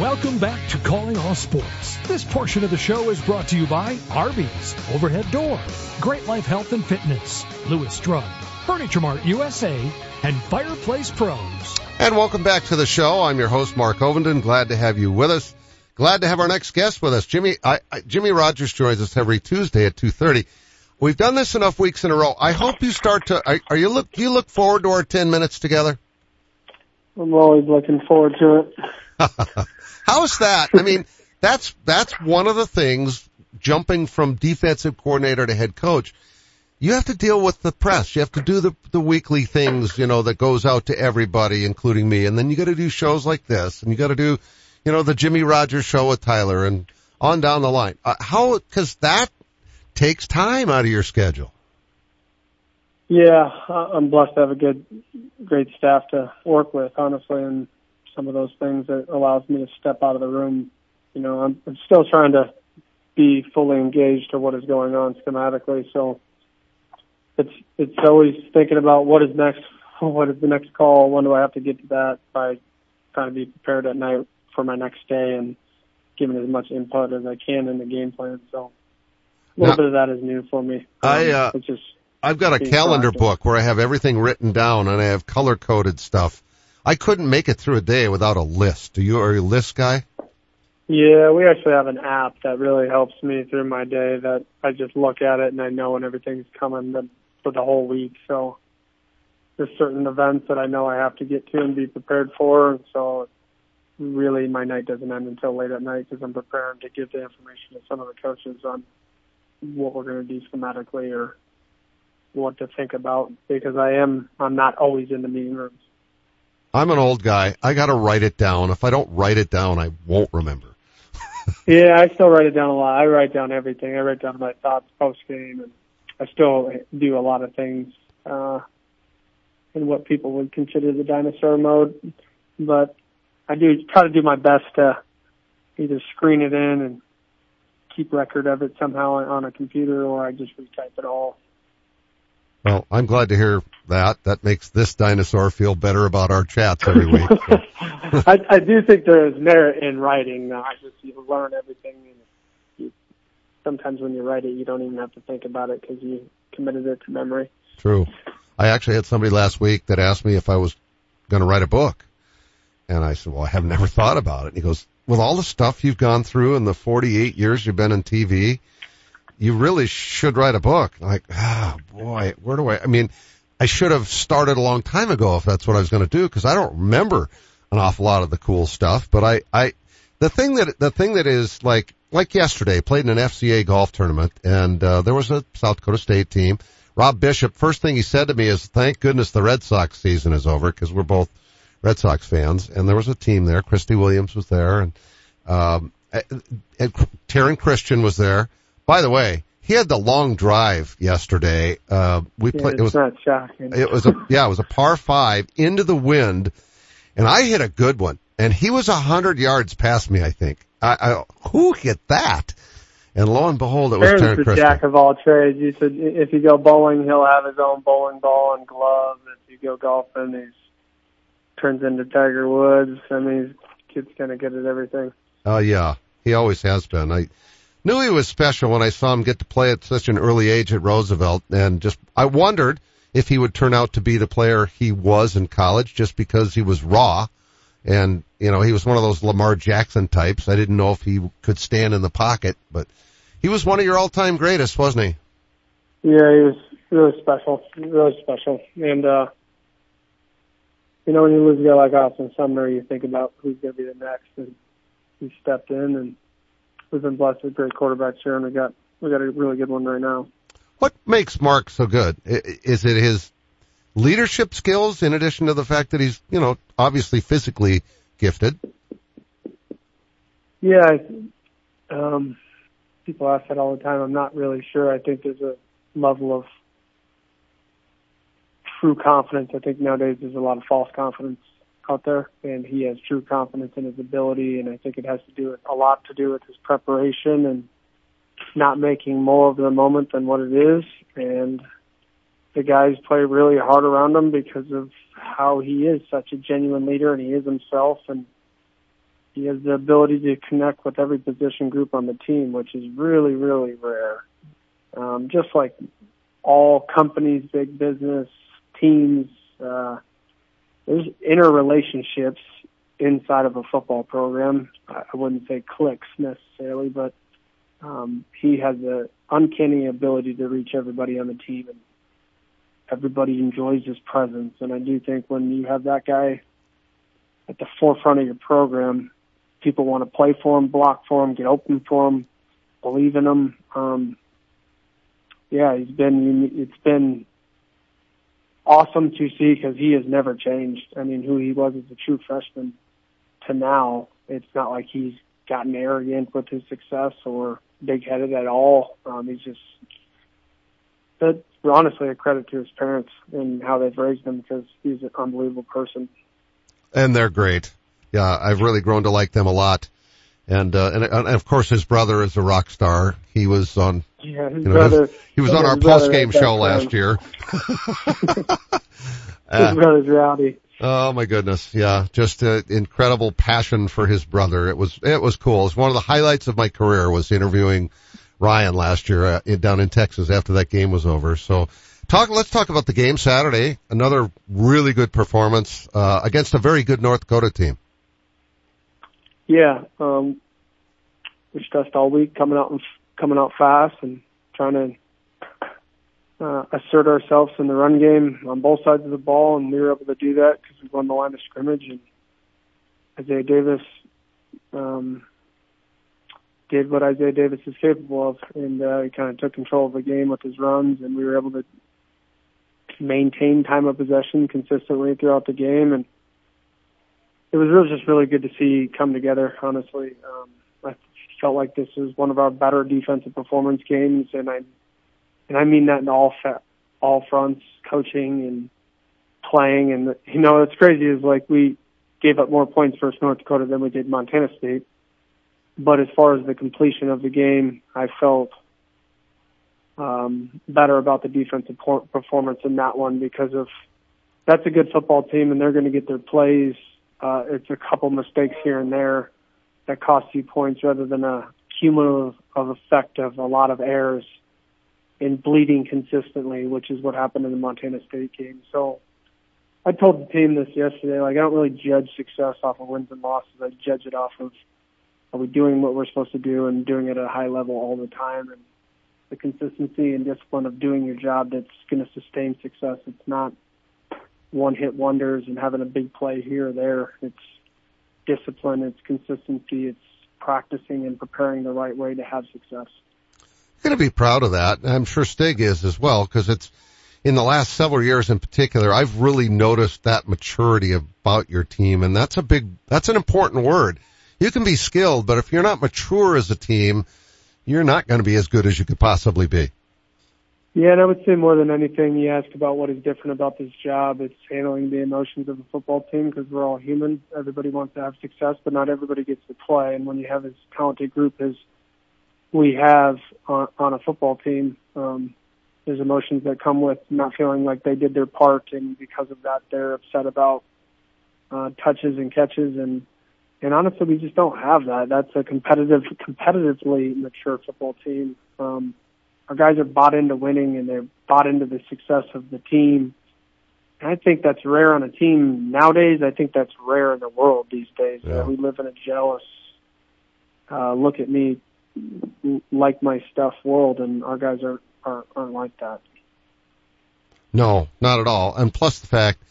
Welcome back to Calling All Sports. This portion of the show is brought to you by Arby's, Overhead Door, Great Life Health and Fitness, Lewis Drug, Furniture Mart USA, and Fireplace Pros. And welcome back to the show. I'm your host, Mark Ovenden. Glad to have you with us. Glad to have our next guest with us. Jimmy, I, I, Jimmy Rogers joins us every Tuesday at 2.30. We've done this enough weeks in a row. I hope you start to, are, are you look, do you look forward to our 10 minutes together? I'm always looking forward to it. How's that? I mean, that's, that's one of the things jumping from defensive coordinator to head coach. You have to deal with the press. You have to do the, the weekly things, you know, that goes out to everybody, including me. And then you got to do shows like this and you got to do, you know, the Jimmy Rogers show with Tyler and on down the line. Uh, how, cause that takes time out of your schedule. Yeah, I'm blessed to have a good, great staff to work with, honestly, and some of those things that allows me to step out of the room. You know, I'm, I'm still trying to be fully engaged to what is going on schematically. So it's it's always thinking about what is next, what is the next call, when do I have to get to that by trying to be prepared at night for my next day and giving as much input as I can in the game plan. So a little now, bit of that is new for me. I um, uh, it's just I've got a calendar book where I have everything written down and I have color coded stuff. I couldn't make it through a day without a list. Do you are you a list guy? Yeah, we actually have an app that really helps me through my day that I just look at it and I know when everything's coming for the whole week. So there's certain events that I know I have to get to and be prepared for. So really my night doesn't end until late at night because I'm preparing to give the information to some of the coaches on what we're going to do schematically or what to think about because I am I'm not always in the meeting rooms. I'm an old guy. I got to write it down. If I don't write it down, I won't remember. yeah, I still write it down a lot. I write down everything. I write down my thoughts post game, and I still do a lot of things uh, in what people would consider the dinosaur mode. But I do try to do my best to either screen it in and keep record of it somehow on a computer, or I just retype it all. Well, I'm glad to hear that. That makes this dinosaur feel better about our chats every week. So. I, I do think there is merit in writing. I just you learn everything. And you, sometimes when you write it, you don't even have to think about it because you committed it to memory. True. I actually had somebody last week that asked me if I was going to write a book. And I said, well, I have never thought about it. And he goes, with all the stuff you've gone through in the 48 years you've been in TV, you really should write a book. Like, oh, boy, where do I, I mean, I should have started a long time ago if that's what I was going to do because I don't remember an awful lot of the cool stuff. But I, I, the thing that, the thing that is like, like yesterday, played in an FCA golf tournament and, uh, there was a South Dakota State team. Rob Bishop, first thing he said to me is, thank goodness the Red Sox season is over because we're both Red Sox fans. And there was a team there. Christy Williams was there and, um, and Taryn Christian was there. By the way, he had the long drive yesterday. Uh, we yeah, played. It was not shocking. It was a yeah, it was a par five into the wind, and I hit a good one, and he was a hundred yards past me. I think. I, I who hit that? And lo and behold, it was Aaron's Taryn the Christian. jack of all trades. You said if you go bowling, he'll have his own bowling ball and glove. If you go golfing, he turns into Tiger Woods. I mean, kid's kind of good at everything. Oh uh, yeah, he always has been. I knew he was special when I saw him get to play at such an early age at Roosevelt, and just I wondered if he would turn out to be the player he was in college, just because he was raw, and you know he was one of those Lamar Jackson types. I didn't know if he could stand in the pocket, but he was one of your all-time greatest, wasn't he? Yeah, he was really special, really special, and uh you know when you lose a guy like Austin Sumner, you think about who's going to be the next, and he stepped in and we've been blessed with great quarterbacks here, and we got we got a really good one right now. What makes Mark so good? Is it his leadership skills, in addition to the fact that he's you know obviously physically gifted? Yeah, um, people ask that all the time. I'm not really sure. I think there's a level of true confidence. I think nowadays there's a lot of false confidence out there, and he has true confidence in his ability. And I think it has to do with a lot to do with his preparation and not making more of the moment than what it is. And the guys play really hard around him because of how he is such a genuine leader, and he is himself. And He has the ability to connect with every position group on the team, which is really, really rare. Um, just like all companies, big business, teams, uh, there's interrelationships inside of a football program. I wouldn't say clicks necessarily, but um, he has an uncanny ability to reach everybody on the team, and everybody enjoys his presence. And I do think when you have that guy at the forefront of your program, people want to play for him, block for him, get open for him, believe in him. Um, yeah, he's been. It's been awesome to see because he has never changed. I mean, who he was as a true freshman to now, it's not like he's gotten arrogant with his success or big headed at all. Um, he's just but honestly a credit to his parents and how they've raised him because he's an unbelievable person. And they're great. Yeah, I've really grown to like them a lot. And, uh, and, and of course his brother is a rock star. He was on, yeah, his you know, brother, his, he was on our post game show last year. his brother's rowdy. Oh my goodness. Yeah. Just an incredible passion for his brother. It was, it was cool. It's one of the highlights of my career was interviewing Ryan last year uh, down in Texas after that game was over. So talk, let's talk about the game Saturday. Another really good performance, uh, against a very good North Dakota team. Yeah. Um, we stressed all week coming out and coming out fast and trying to uh, assert ourselves in the run game on both sides of the ball, and we were able to do that because we won the line of scrimmage. And Isaiah Davis um, did what Isaiah Davis is capable of, and uh, he kind of took control of the game with his runs, and we were able to maintain time of possession consistently throughout the game, and it was really just really good to see come together. Honestly, um, I felt like this was one of our better defensive performance games, and I and I mean that in all fa- all fronts, coaching and playing. And you know, what's crazy is like we gave up more points versus North Dakota than we did Montana State. But as far as the completion of the game, I felt um, better about the defensive performance in that one because of that's a good football team and they're going to get their plays. Uh, it's a couple mistakes here and there that cost you points rather than a cumulative of effect of a lot of errors and bleeding consistently, which is what happened in the Montana State game. So I told the team this yesterday. Like I don't really judge success off of wins and losses. I judge it off of are we doing what we're supposed to do and doing it at a high level all the time and the consistency and discipline of doing your job that's going to sustain success. It's not one hit wonders and having a big play here or there. It's discipline, it's consistency, it's practicing and preparing the right way to have success going to be proud of that. I'm sure Stig is as well because it's in the last several years in particular, I've really noticed that maturity about your team. And that's a big, that's an important word. You can be skilled, but if you're not mature as a team, you're not going to be as good as you could possibly be. Yeah, and I would say more than anything, you ask about what is different about this job. It's handling the emotions of a football team because we're all human. Everybody wants to have success, but not everybody gets to play. And when you have as talented group as we have on, on a football team. Um, there's emotions that come with not feeling like they did their part, and because of that, they're upset about uh, touches and catches, and and honestly, we just don't have that. That's a competitive, competitively mature football team. Um, our guys are bought into winning, and they're bought into the success of the team. And I think that's rare on a team nowadays. I think that's rare in the world these days. Yeah. Uh, we live in a jealous, uh, look at me like my stuff world, and our guys are, are aren't like that. No, not at all. And plus the fact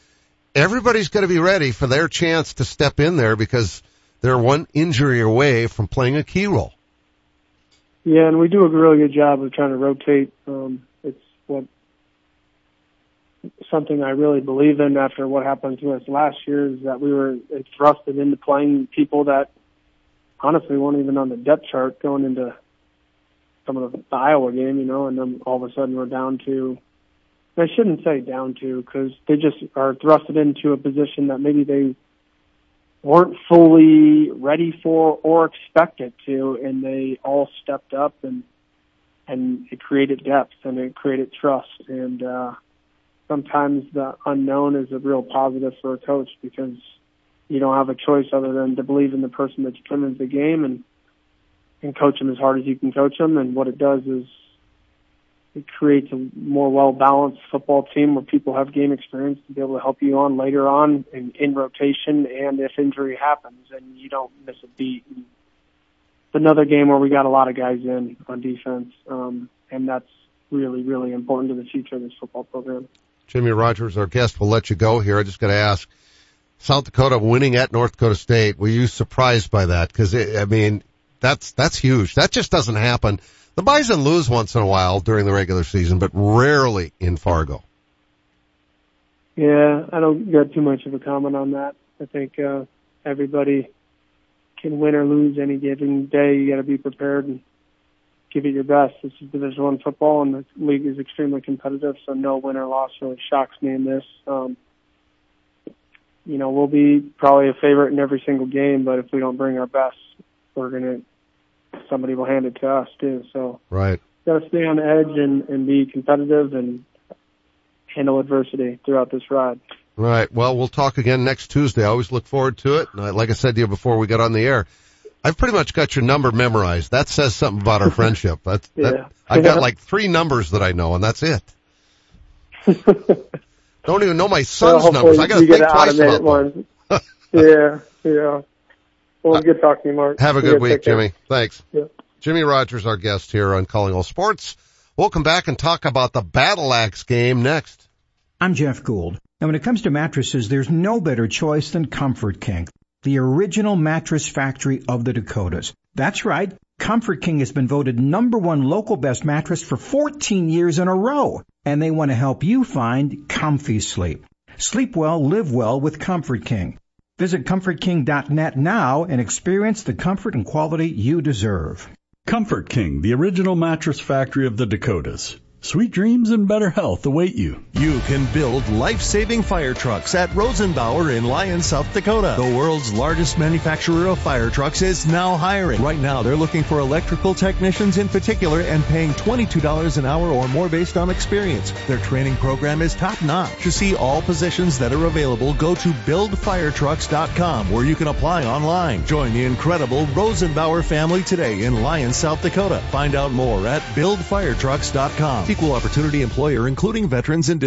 everybody's going to be ready for their chance to step in there because they're one injury away from playing a key role. Yeah, and we do a really good job of trying to rotate. Um, it's what something I really believe in after what happened to us last year is that we were thrusted into playing people that honestly weren't even on the depth chart going into some of the, the Iowa game, you know, and then all of a sudden we're down to, I shouldn't say down to, because they just are thrusted into a position that maybe they weren't fully ready for or expected to, and they all stepped up and and it created depth and it created trust. And uh, sometimes the unknown is a real positive for a coach because you don't have a choice other than to believe in the person that you into the game and and coach them as hard as you can coach them. And what it does is it creates a more well balanced football team where people have game experience to be able to help you on later on in, in rotation and if injury happens and you don't miss a beat. It's another game where we got a lot of guys in on defense, um, and that's really, really important to the future of this football program. Jimmy Rogers, our guest, will let you go here. I just got to ask, South Dakota winning at North Dakota State, were you surprised by that? Because I mean, that's that's huge. That just doesn't happen. The Bison lose once in a while during the regular season, but rarely in Fargo. Yeah, I don't got too much of a comment on that. I think uh, everybody can win or lose any given day. You got to be prepared and give it your best. This is Division One football, and the league is extremely competitive. So no win or loss really shocks me in this. Um, you know, we'll be probably a favorite in every single game, but if we don't bring our best, we're gonna somebody will hand it to us too. So right, got to stay on the edge and and be competitive and handle adversity throughout this ride. Right. Well, we'll talk again next Tuesday. I always look forward to it. And like I said to you before we got on the air, I've pretty much got your number memorized. That says something about our friendship. That's, yeah. that, I've got like three numbers that I know, and that's it. Don't even know my son's well, numbers. I got to think twice about one. yeah, yeah. Well, good talking to you, Mark. Have a good week, Jimmy. Thanks. Yeah. Jimmy Rogers, our guest here on Calling All Sports. We'll come back and talk about the Battle Axe game next. I'm Jeff Gould. And when it comes to mattresses, there's no better choice than Comfort King, the original mattress factory of the Dakotas. That's right. Comfort King has been voted number one local best mattress for 14 years in a row. And they want to help you find comfy sleep. Sleep well, live well with Comfort King. Visit ComfortKing.net now and experience the comfort and quality you deserve. Comfort King, the original mattress factory of the Dakotas. Sweet dreams and better health await you. You can build life-saving fire trucks at Rosenbauer in Lyon, South Dakota. The world's largest manufacturer of fire trucks is now hiring. Right now, they're looking for electrical technicians in particular and paying $22 an hour or more based on experience. Their training program is top-notch. To see all positions that are available, go to buildfiretrucks.com where you can apply online. Join the incredible Rosenbauer family today in Lyon, South Dakota. Find out more at buildfiretrucks.com. Equal opportunity employer, including veterans and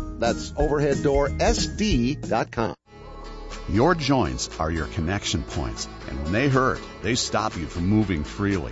That's overheaddoorsd.com. Your joints are your connection points, and when they hurt, they stop you from moving freely.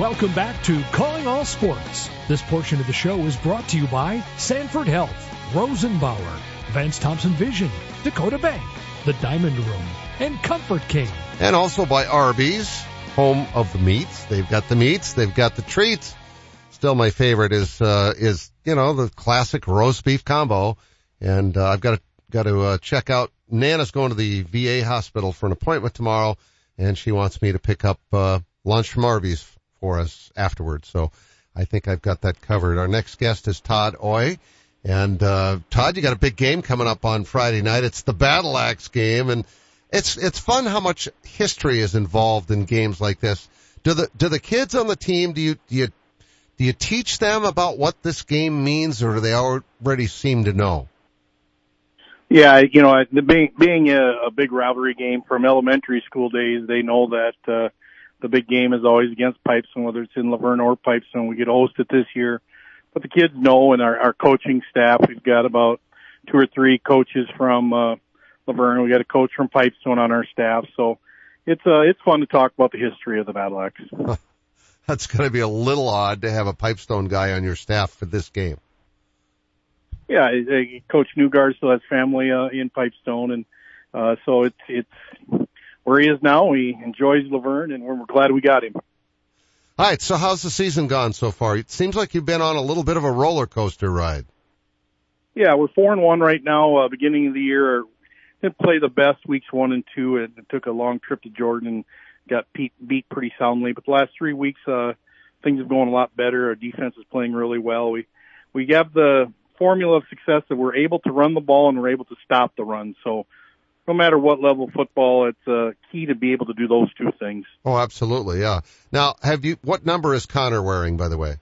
Welcome back to Calling All Sports. This portion of the show is brought to you by Sanford Health, Rosenbauer, Vance Thompson Vision, Dakota Bank, The Diamond Room, and Comfort King. And also by Arby's, home of the meats. They've got the meats, they've got the treats. Still my favorite is, uh, is, you know, the classic roast beef combo. And, uh, I've got to, got to, uh, check out, Nana's going to the VA hospital for an appointment tomorrow and she wants me to pick up, uh, lunch from Arby's for us afterwards. So I think I've got that covered. Our next guest is Todd Oye. And, uh, Todd, you got a big game coming up on Friday night. It's the Battle Axe game and it's, it's fun how much history is involved in games like this. Do the, do the kids on the team, do you, do you, do you teach them about what this game means or do they already seem to know? Yeah, you know, being, being a, a big rivalry game from elementary school days, they know that, uh, the big game is always against Pipestone, whether it's in Luverne or Pipestone. We get hosted this year, but the kids know, and our, our coaching staff, we've got about two or three coaches from uh, Luverne. We got a coach from Pipestone on our staff, so it's uh, it's fun to talk about the history of the Battle Axe. That's going to be a little odd to have a Pipestone guy on your staff for this game. Yeah, Coach Newgard still has family uh, in Pipestone, and uh, so it's it's where he is now. He enjoys Luverne, and we're glad we got him. All right. So how's the season gone so far? It seems like you've been on a little bit of a roller coaster ride. Yeah, we're four and one right now. Uh, beginning of the year, didn't play the best weeks one and two. It, took a long trip to Jordan got beat, beat pretty soundly. But the last three weeks, uh, things have gone a lot better. Our defense is playing really well. We we have the formula of success that we're able to run the ball and we're able to stop the run. So no matter what level of football, it's uh, key to be able to do those two things. Oh, absolutely, yeah. Now, have you? What number is Connor wearing, by the way?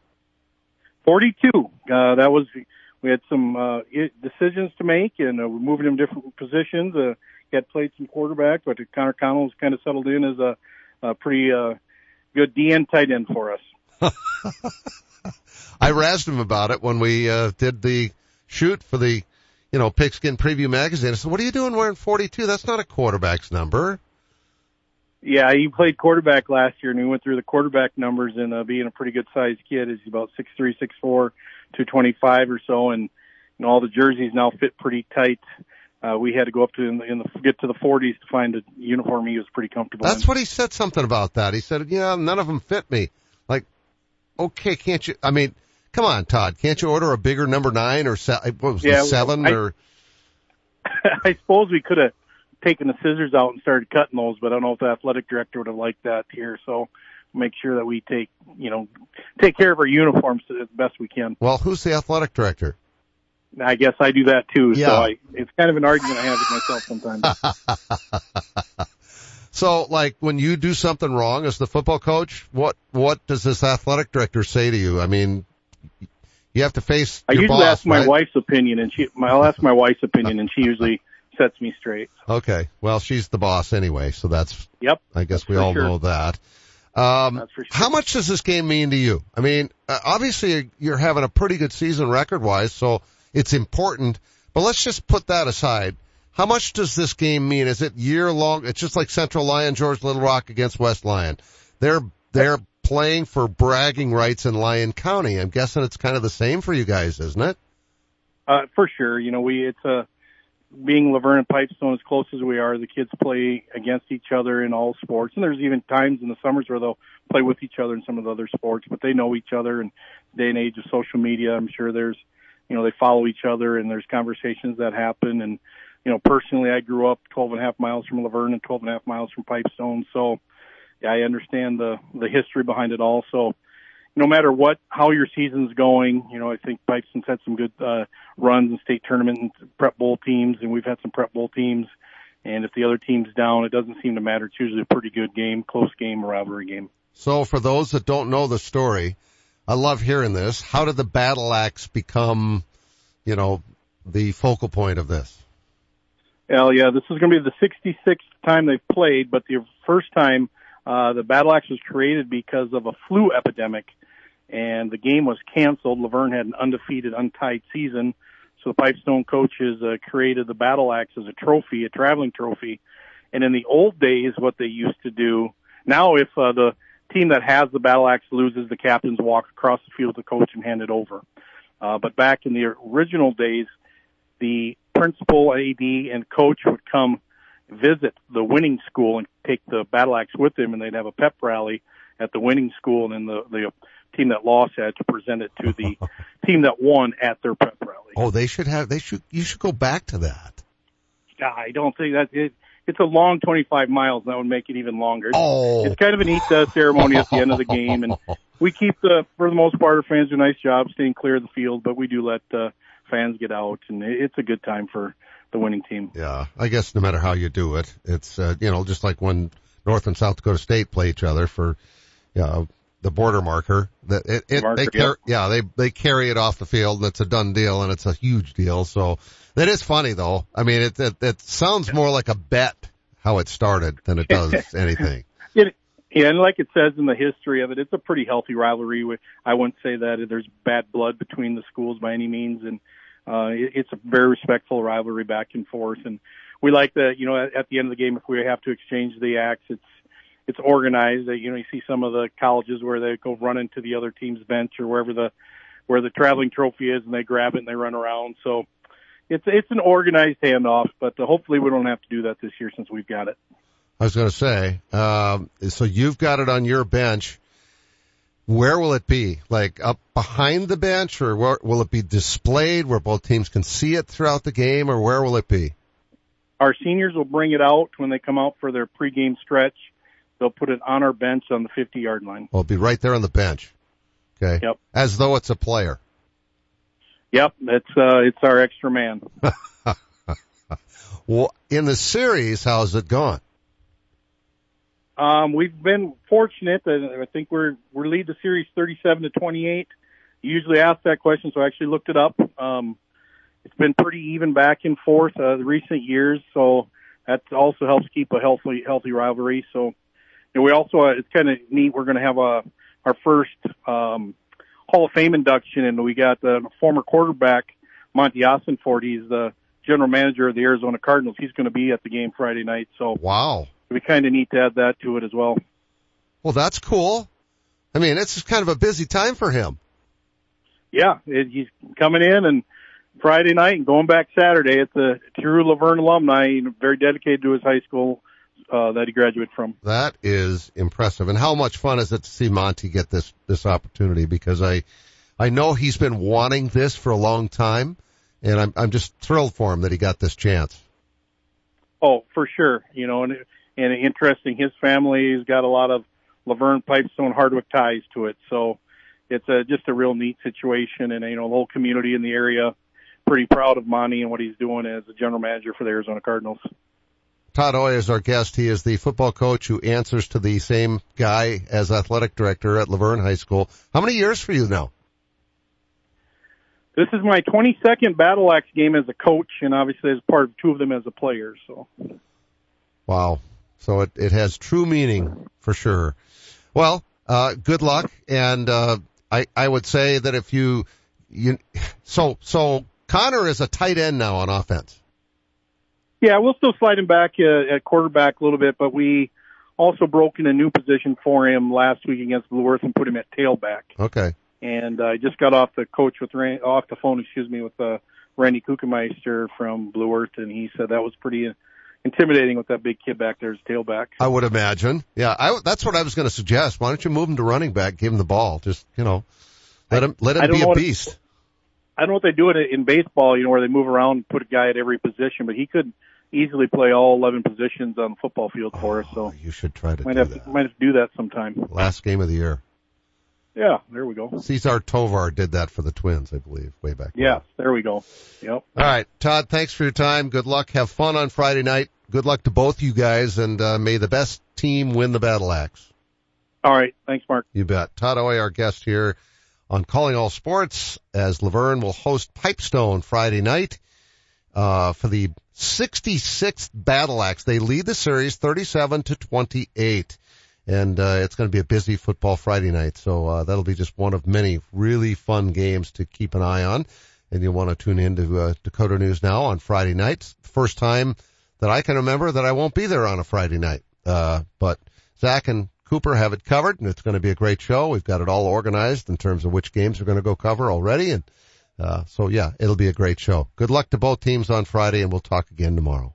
Forty-two. Uh, that was we had some uh, decisions to make, and uh, we're moving him different positions. Uh, he had played some quarterback, but Connor Connell's kind of settled in as a, a pretty uh, good DN tight end for us. I razzed him about it when we uh, did the shoot for the you know, Pigskin Preview Magazine. I said, what are you doing wearing 42? That's not a quarterback's number. Yeah, he played quarterback last year, and we went through the quarterback numbers. And uh, being a pretty good sized kid, is about six three, six four, two twenty five or so, and you know, all the jerseys now fit pretty tight. Uh, we had to go up to in the, in the get to the 40s to find a uniform he was pretty comfortable. That's in. what he said something about that. He said, "Yeah, none of them fit me." Like, okay, can't you? I mean, Come on, Todd. Can't you order a bigger number nine or se- what was yeah, it, seven I, or? I suppose we could have taken the scissors out and started cutting those, but I don't know if the athletic director would have liked that here. So make sure that we take, you know, take care of our uniforms as best we can. Well, who's the athletic director? I guess I do that too. Yeah. So I, it's kind of an argument I have with myself sometimes. so like when you do something wrong as the football coach, what, what does this athletic director say to you? I mean, you have to face. I usually boss, ask my right? wife's opinion, and she. I'll ask my wife's opinion, and she usually sets me straight. Okay, well, she's the boss anyway, so that's. Yep. I guess we all sure. know that. Um, sure. how much does this game mean to you? I mean, uh, obviously you're having a pretty good season record wise, so it's important. But let's just put that aside. How much does this game mean? Is it year long? It's just like Central Lyon, George Little Rock against West Lyon. They're they're playing for bragging rights in Lyon County. I'm guessing it's kind of the same for you guys, isn't it? Uh, for sure. You know, we it's a being Luverne and Pipestone as close as we are. The kids play against each other in all sports, and there's even times in the summers where they'll play with each other in some of the other sports. But they know each other, and day and age of social media, I'm sure there's, you know, they follow each other, and there's conversations that happen. And you know, personally, I grew up 12 and a half miles from Luverne and 12 and a half miles from Pipestone, so yeah, I understand the the history behind it all. So no matter what, how your season's going, you know, I think Pipestone's had some good uh, runs in state tournament and prep bowl teams, and we've had some prep bowl teams. And if the other team's down, it doesn't seem to matter. It's usually a pretty good game, close game, rivalry game. So for those that don't know the story, I love hearing this. How did the battle axe become, you know, the focal point of this? Well, yeah, this is going to be the 66th time they've played, but the first time uh, the battle axe was created because of a flu epidemic and the game was canceled. Luverne had an undefeated, untied season, so the Pipestone coaches uh, created the battle axe as a trophy, a traveling trophy. And in the old days, what they used to do now, if uh, the team that has the battle axe loses, the captains walk across the field to the coach and hand it over. Uh, but back in the original days, the principal, AD, and coach would come visit the winning school and take the battle axe with them, and they'd have a pep rally at the winning school, and then the the team that lost had to present it to the team that won at their pep rally. Oh, they should have. They should. You should go back to that. I don't think that it. It's a long 25 miles. And that would make it even longer. Oh. It's kind of a neat uh, ceremony at the end of the game, and we keep the, for the most part, our fans do a nice job staying clear of the field, but we do let uh, fans get out, and it's a good time for the winning team. Yeah, I guess no matter how you do it, it's uh, you know just like when North and South Dakota State play each other for, you know, the border marker. That it, it Marker, they car- yeah they they carry it off the field and it's a done deal and it's a huge deal. So that is funny though. I mean it it, it sounds more like a bet how it started than it does anything. It, yeah, and like it says in the history of it, it's a pretty healthy rivalry. I wouldn't say that there's bad blood between the schools by any means, and uh, it, it's a very respectful rivalry back and forth. And we like that, you know, at, at the end of the game, if we have to exchange the axe, it's it's organized. You know, you see some of the colleges where they go run into the other team's bench or wherever the where the traveling trophy is, and they grab it and they run around. So it's it's an organized handoff, but uh, hopefully we don't have to do that this year since we've got it. I was going to say, um, so you've got it on your bench. Where will it be? Like up behind the bench, or where, will it be displayed where both teams can see it throughout the game, or where will it be? Our seniors will bring it out when they come out for their pregame stretch. They'll put it on our bench on the 50 yard line. Well, it'll be right there on the bench. Okay. Yep. As though it's a player. Yep. It's, uh, it's our extra man. well, in the series, how's it gone? Um, we've been fortunate I think we're, we're lead the series 37 to 28. You usually ask that question, so I actually looked it up. Um, it's been pretty even back and forth, uh, the recent years, so that also helps keep a healthy, healthy rivalry. So, and we also, uh, it's kind of neat. We're going to have a, our first, um, Hall of Fame induction and we got the former quarterback, Monti Ossenfort. He's the general manager of the Arizona Cardinals. He's going to be at the game Friday night. So wow, it'd be kind of neat to add that to it as well. Well, that's cool. I mean, it's just kind of a busy time for him. Yeah, it, he's coming in and Friday night and going back Saturday. It's a true Luverne alumni, very dedicated to his high school uh, that he graduated from. That is impressive. And how much fun is it to see Monti get this this opportunity? Because I I know he's been wanting this for a long time, and I'm I'm just thrilled for him that he got this chance. Oh, for sure. You know, and and interesting. His family's got a lot of Luverne Pipestone Hardwick ties to it, so it's a just a real neat situation, and you know the whole community in the area pretty proud of Monti and what he's doing as a general manager for the Arizona Cardinals. Todd Oye is our guest. He is the football coach who answers to the same guy as athletic director at Luverne High School. How many years for you now? This is my 22nd Battle Axe game as a coach, and obviously as part of two of them as a player. So, wow. So it it has true meaning for sure. Well, uh, good luck, and uh, I I would say that if you you so so Connor is a tight end now on offense. Yeah, we'll still slide him back uh, at quarterback a little bit, but we also broke in a new position for him last week against Blue Earth and put him at tailback. Okay. And I uh, just got off the coach with Ran- off the phone, excuse me, with uh, Randy Kuchenmeister from Blue Earth, and he said that was pretty intimidating with that big kid back there as tailback. I would imagine. Yeah, I, that's what I was going to suggest. Why don't you move him to running back, give him the ball, just you know, let him let him be a beast. I don't know if they do it in baseball, you know, where they move around and put a guy at every position, but he could easily play all 11 positions on the football field for us. So Oh, you should try to might do have that. To, might have to do that sometime. Last game of the year. Yeah, there we go. Cesar Tovar did that for the Twins, I believe, way back. Yeah, there we go. Yep. All right, Todd. Thanks for your time. Good luck. Have fun on Friday night. Good luck to both you guys, and uh, may the best team win the battle axe. All right. Thanks, Mark. You bet. Todd Oye, our guest here on Calling All Sports, as Luverne will host Pipestone Friday night uh, for the 66th Battle Axe. They lead the series 37 to 28. And uh, it's going to be a busy football Friday night. So uh, that'll be just one of many really fun games to keep an eye on. And you'll want to tune in to uh, Dakota News Now on Friday nights. First time that I can remember that I won't be there on a Friday night. Uh, but Zach and Cooper have it covered, and it's going to be a great show. We've got it all organized in terms of which games we're going to go cover already, and uh, so yeah, it'll be a great show. Good luck to both teams on Friday, and we'll talk again tomorrow.